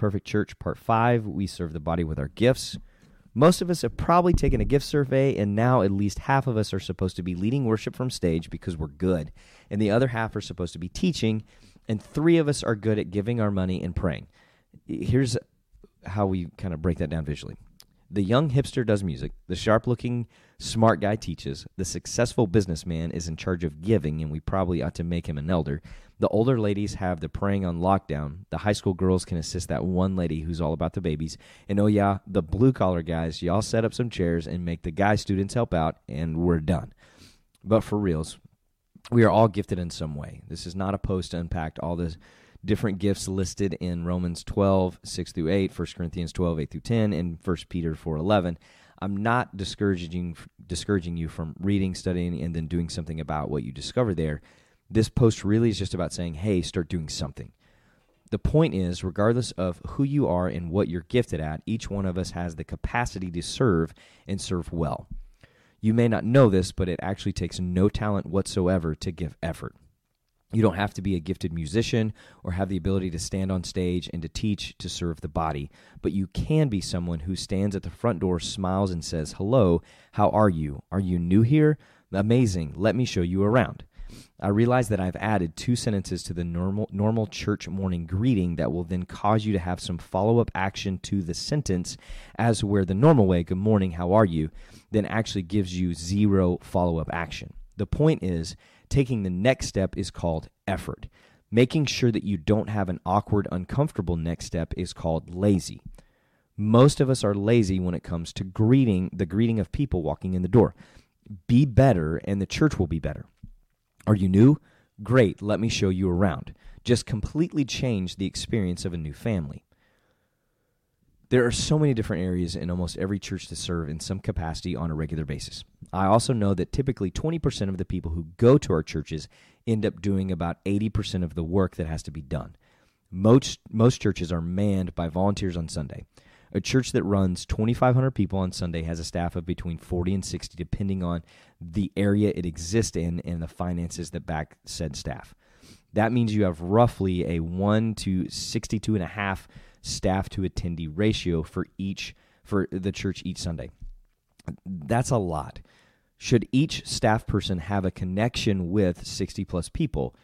Perfect Church, Part 5. We serve the body with our gifts. Most of us have probably taken a gift survey, and now at least half of us are supposed to be leading worship from stage because we're good, and the other half are supposed to be teaching, and three of us are good at giving our money and praying. Here's how we kind of break that down visually. The young hipster does music. The sharp looking smart guy teaches. The successful businessman is in charge of giving, and we probably ought to make him an elder. The older ladies have the praying on lockdown. The high school girls can assist that one lady who's all about the babies. And oh, yeah, the blue collar guys, y'all set up some chairs and make the guy students help out, and we're done. But for reals, we are all gifted in some way. This is not a post to unpack all the different gifts listed in Romans 12, 6 through 8, 1 Corinthians 12, 8 through 10, and 1 Peter 4, 11. I'm not discouraging discouraging you from reading, studying, and then doing something about what you discover there. This post really is just about saying, hey, start doing something. The point is, regardless of who you are and what you're gifted at, each one of us has the capacity to serve and serve well. You may not know this, but it actually takes no talent whatsoever to give effort. You don't have to be a gifted musician or have the ability to stand on stage and to teach to serve the body, but you can be someone who stands at the front door, smiles, and says, Hello, how are you? Are you new here? Amazing. Let me show you around. I realize that I've added two sentences to the normal normal church morning greeting that will then cause you to have some follow-up action to the sentence as where the normal way, good morning, how are you, then actually gives you zero follow-up action. The point is taking the next step is called effort. Making sure that you don't have an awkward, uncomfortable next step is called lazy. Most of us are lazy when it comes to greeting the greeting of people walking in the door. Be better and the church will be better. Are you new? Great, let me show you around. Just completely change the experience of a new family. There are so many different areas in almost every church to serve in some capacity on a regular basis. I also know that typically 20% of the people who go to our churches end up doing about 80% of the work that has to be done. Most, most churches are manned by volunteers on Sunday. A church that runs 2,500 people on Sunday has a staff of between 40 and 60, depending on the area it exists in and the finances that back said staff. That means you have roughly a 1 to 62 and a half staff to attendee ratio for each for the church each Sunday. That's a lot. Should each staff person have a connection with 60 plus people?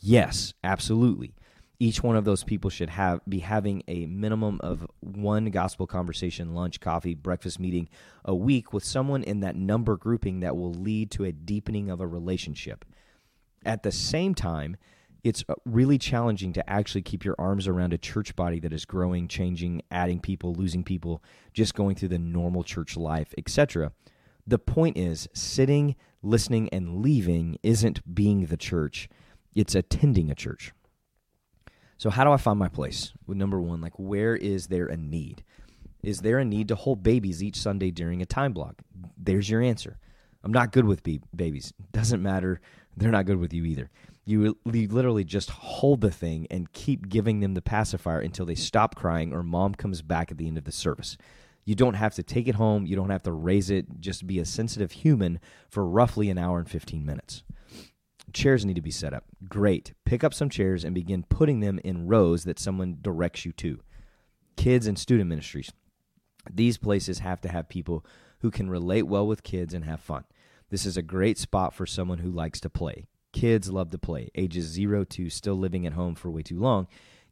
Yes, absolutely. Each one of those people should have be having a minimum of one gospel conversation, lunch, coffee, breakfast meeting a week with someone in that number grouping that will lead to a deepening of a relationship. At the same time, it's uh, really challenging to actually keep your arms around a church body that is growing, changing, adding people, losing people, just going through the normal church life, etc. The point is, sitting, listening, and leaving isn't being the church, it's attending a church. So, how do I find my place? Well, number one, like, where is there a need? Is there a need to hold babies each Sunday during a time block? There's your answer. I'm not good with babies. Doesn't matter. They're not good with you either. You, you literally just hold the thing and keep giving them the pacifier until they stop crying or mom comes back at the end of the service. You don't have to take it home. You don't have to raise it. Just be a sensitive human for roughly an hour and 15 minutes. Chairs need to be set up. Great. Pick up some chairs and begin putting them in rows that someone directs you to. Kids and student ministries. These places have to have people who can relate well with kids and have fun. This is a great spot for someone who likes to play. Kids love to play. Ages zero to still living at home for way too long.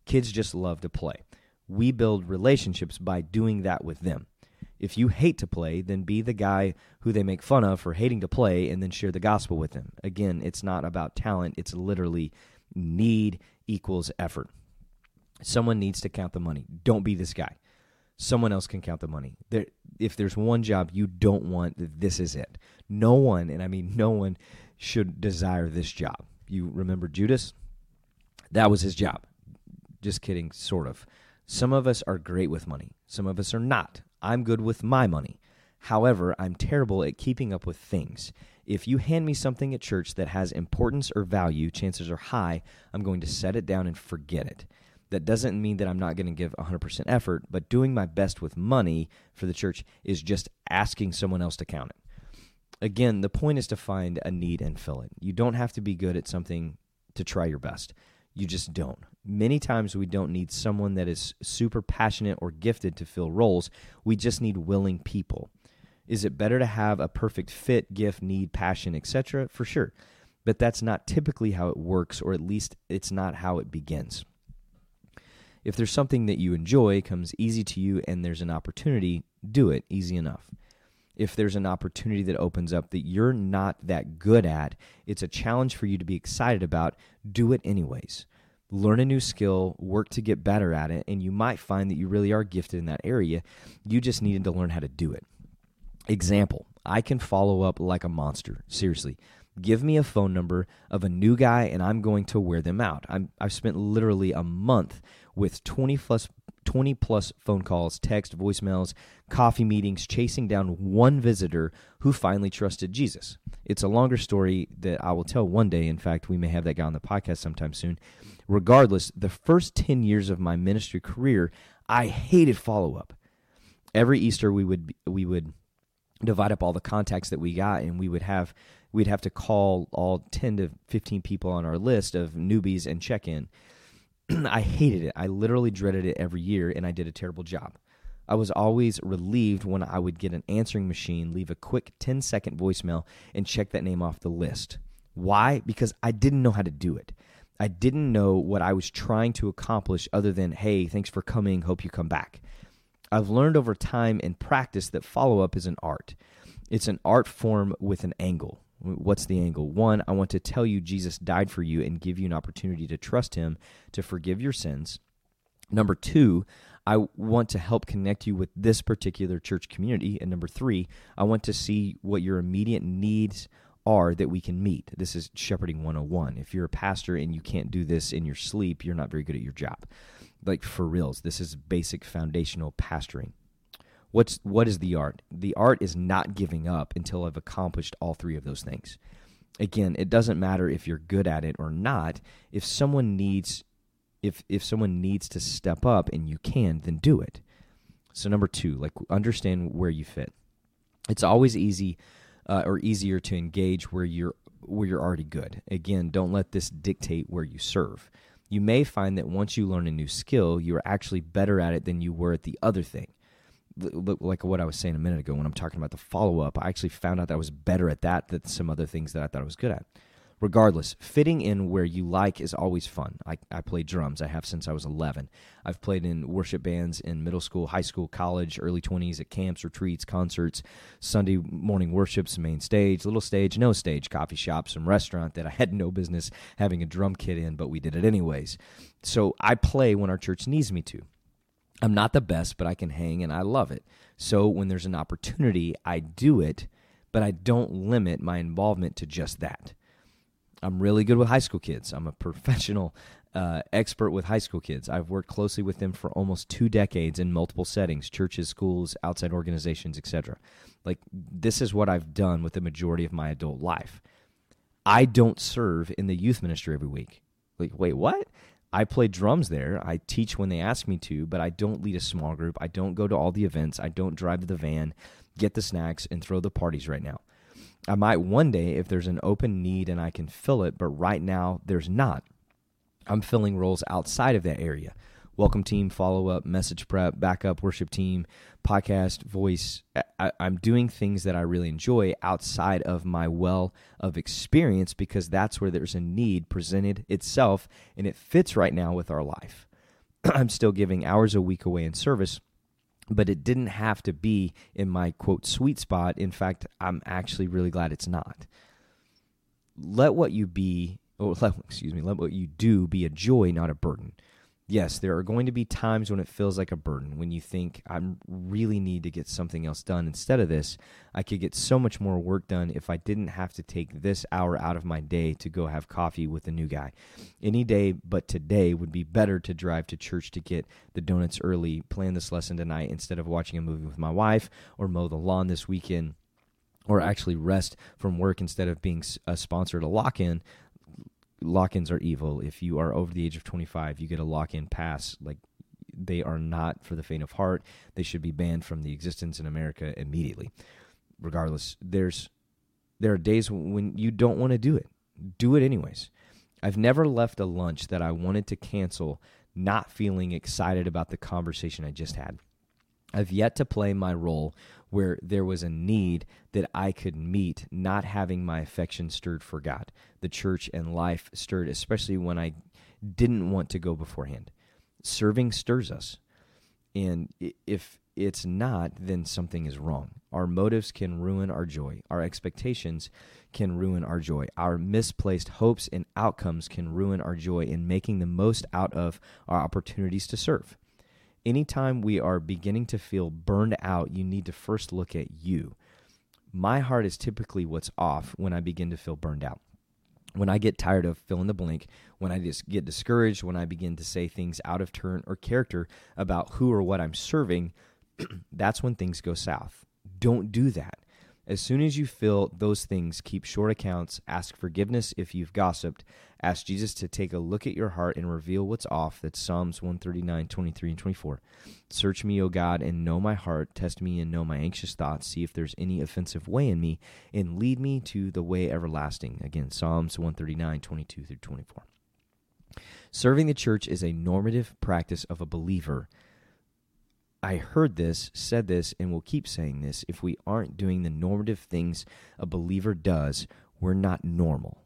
Kids just love to play. We build relationships by doing that with them. If you hate to play, then be the guy who they make fun of for hating to play and then share the gospel with them. Again, it's not about talent, it's literally need equals effort. Someone needs to count the money. Don't be this guy. Someone else can count the money. There, if there's one job you don't want, this is it. No one, and I mean no one, should desire this job. You remember Judas? That was his job. Just kidding, sort of. Some of us are great with money, some of us are not. I'm good with my money. However, I'm terrible at keeping up with things. If you hand me something at church that has importance or value, chances are high I'm going to set it down and forget it. That doesn't mean that I'm not going to give 100% effort, but doing my best with money for the church is just asking someone else to count it again, the point is to find a need and fill it. You don't have to be good at something to try your best. You just don't. Many times we don't need someone that is super passionate or gifted to fill roles. We just need willing people. Is it better to have a perfect fit, gift, need, passion, etc.? For sure. But that's not typically how it works, or at least it's not how it begins. If there's something that you enjoy, comes easy to you, and there's an opportunity, do it easy enough. If there's an opportunity that opens up that you're not that good at, it's a challenge for you to be excited about, do it anyways. Learn a new skill, work to get better at it, and you might find that you really are gifted in that area. You just needed to learn how to do it. Example I can follow up like a monster. Seriously. Give me a phone number of a new guy and I'm going to wear them out. i have spent literally a month with 20 plus 20 plus phone calls, text, voicemails, coffee meetings, chasing down one visitor who finally trusted Jesus. It's a longer story that I will tell one day. In fact, we may have that guy on the podcast sometime soon. Regardless, the first 10 years of my ministry career, I hated follow up. Every Easter we would we would divide up all the contacts that we got and we would have we'd have to call all 10 to 15 people on our list of newbies and check in I hated it. I literally dreaded it every year, and I did a terrible job. I was always relieved when I would get an answering machine, leave a quick 10 second voicemail, and check that name off the list. Why? Because I didn't know how to do it. I didn't know what I was trying to accomplish other than, hey, thanks for coming, hope you come back. I've learned over time and practice that follow up is an art. It's an art form with an angle. What's the angle? One, I want to tell you Jesus died for you and give you an opportunity to trust him to forgive your sins. Number two, I want to help connect you with this particular church community. And number three, I want to see what your immediate needs are that we can meet. This is shepherding 101. If you're a pastor and you can't do this in your sleep, you're not very good at your job. Like for reals, this is basic foundational pastoring. What's what is the art? The art is not giving up until I've accomplished all three of those things. Again, it doesn't matter if you're good at it or not. If someone needs if if someone needs to step up and you can, then do it. So number 2, like understand where you fit. It's always easy uh, or easier to engage where you're where you're already good. Again, don't let this dictate where you serve. You may find that once you learn a new skill, you're actually better at it than you were at the other thing like what I was saying a minute ago when I'm talking about the follow up, I actually found out that I was better at that than some other things that I thought I was good at. Regardless, fitting in where you like is always fun. I, I play drums. I have since I was 11. I've played in worship bands in middle school, high school, college, early 20s, at camps, retreats, concerts, Sunday morning worships, main stage, little stage, no stage, coffee shops, and restaurant that I had no business having a drum kit in, but we did it anyways. So I play when our church needs me to. I'm not the best, but I can hang and I love it. So when there's an opportunity, I do it, but I don't limit my involvement to just that. I'm really good with high school kids. I'm a professional uh, expert with high school kids. I've worked closely with them for almost two decades in multiple settings churches, schools, outside organizations, etc. Like, this is what I've done with the majority of my adult life. I don't serve in the youth ministry every week. Like, wait, what? I play drums there. I teach when they ask me to, but I don't lead a small group. I don't go to all the events. I don't drive the van, get the snacks, and throw the parties right now. I might one day if there's an open need and I can fill it, but right now there's not. I'm filling roles outside of that area welcome team, follow up, message prep, backup, worship team, podcast, voice. I, am doing things that I really enjoy outside of my well of experience because that's where there's a need presented itself and it fits right now with our life. I'm still giving hours a week away in service, but it didn't have to be in my quote sweet spot. In fact, I'm actually really glad it's not. Let what you be, or let, excuse me, let what you do be a joy, not a burden yes, there are going to be times when it feels like a burden, when you think, I really need to get something else done. Instead of this, I could get so much more work done if I didn't have to take this hour out of my day to go have coffee with a new guy. Any day but today would be better to drive to church to get the donuts early, plan this lesson tonight instead of watching a movie with my wife or mow the lawn this weekend or actually rest from work instead of being uh, a sponsor to lock in lock-ins are evil. If you are over the age of 25, you get a lock-in pass. Like they are not for the faint of heart. They should be banned from the existence in America immediately. Regardless, there's there are days when you don't want to do it. Do it anyways. I've never left a lunch that I wanted to cancel not feeling excited about the conversation I just had. I've yet to play my role where there was a need that I could meet, not having my affection stirred for God, the church, and life stirred, especially when I didn't want to go beforehand. Serving stirs us. And if it's not, then something is wrong. Our motives can ruin our joy. Our expectations can ruin our joy. Our misplaced hopes and outcomes can ruin our joy in making the most out of our opportunities to serve. Anytime we are beginning to feel burned out, you need to first look at you. My heart is typically what's off when I begin to feel burned out when I get tired of fill in the blank, when I just get discouraged, when I begin to say things out of turn or character about who or what I'm serving, that's when things go south. Don't do that. As soon as you feel those things, keep short accounts, ask forgiveness if you've gossiped, ask Jesus to take a look at your heart and reveal what's off. That's Psalms 139, 23, and 24. Search me, O God, and know my heart. Test me and know my anxious thoughts. See if there's any offensive way in me, and lead me to the way everlasting. Again, Psalms 139, 22 through 24. Serving the church is a normative practice of a believer I heard this, said this, and will keep saying this. If we aren't doing the normative things a believer does, we're not normal.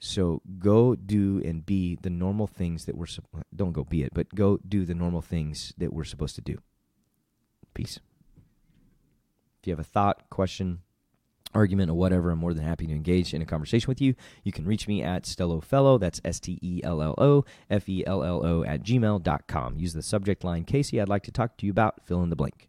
So go do and be the normal things that we're don't go be it, but go do the normal things that we're supposed to do. Peace. If you have a thought, question, argument or whatever, I'm more than happy to engage in a conversation with you. You can reach me at Stello Fellow, that's S T E L L O F E L L O, at gmail.com. Use the subject line, Casey, I'd like to talk to you about fill in the blank.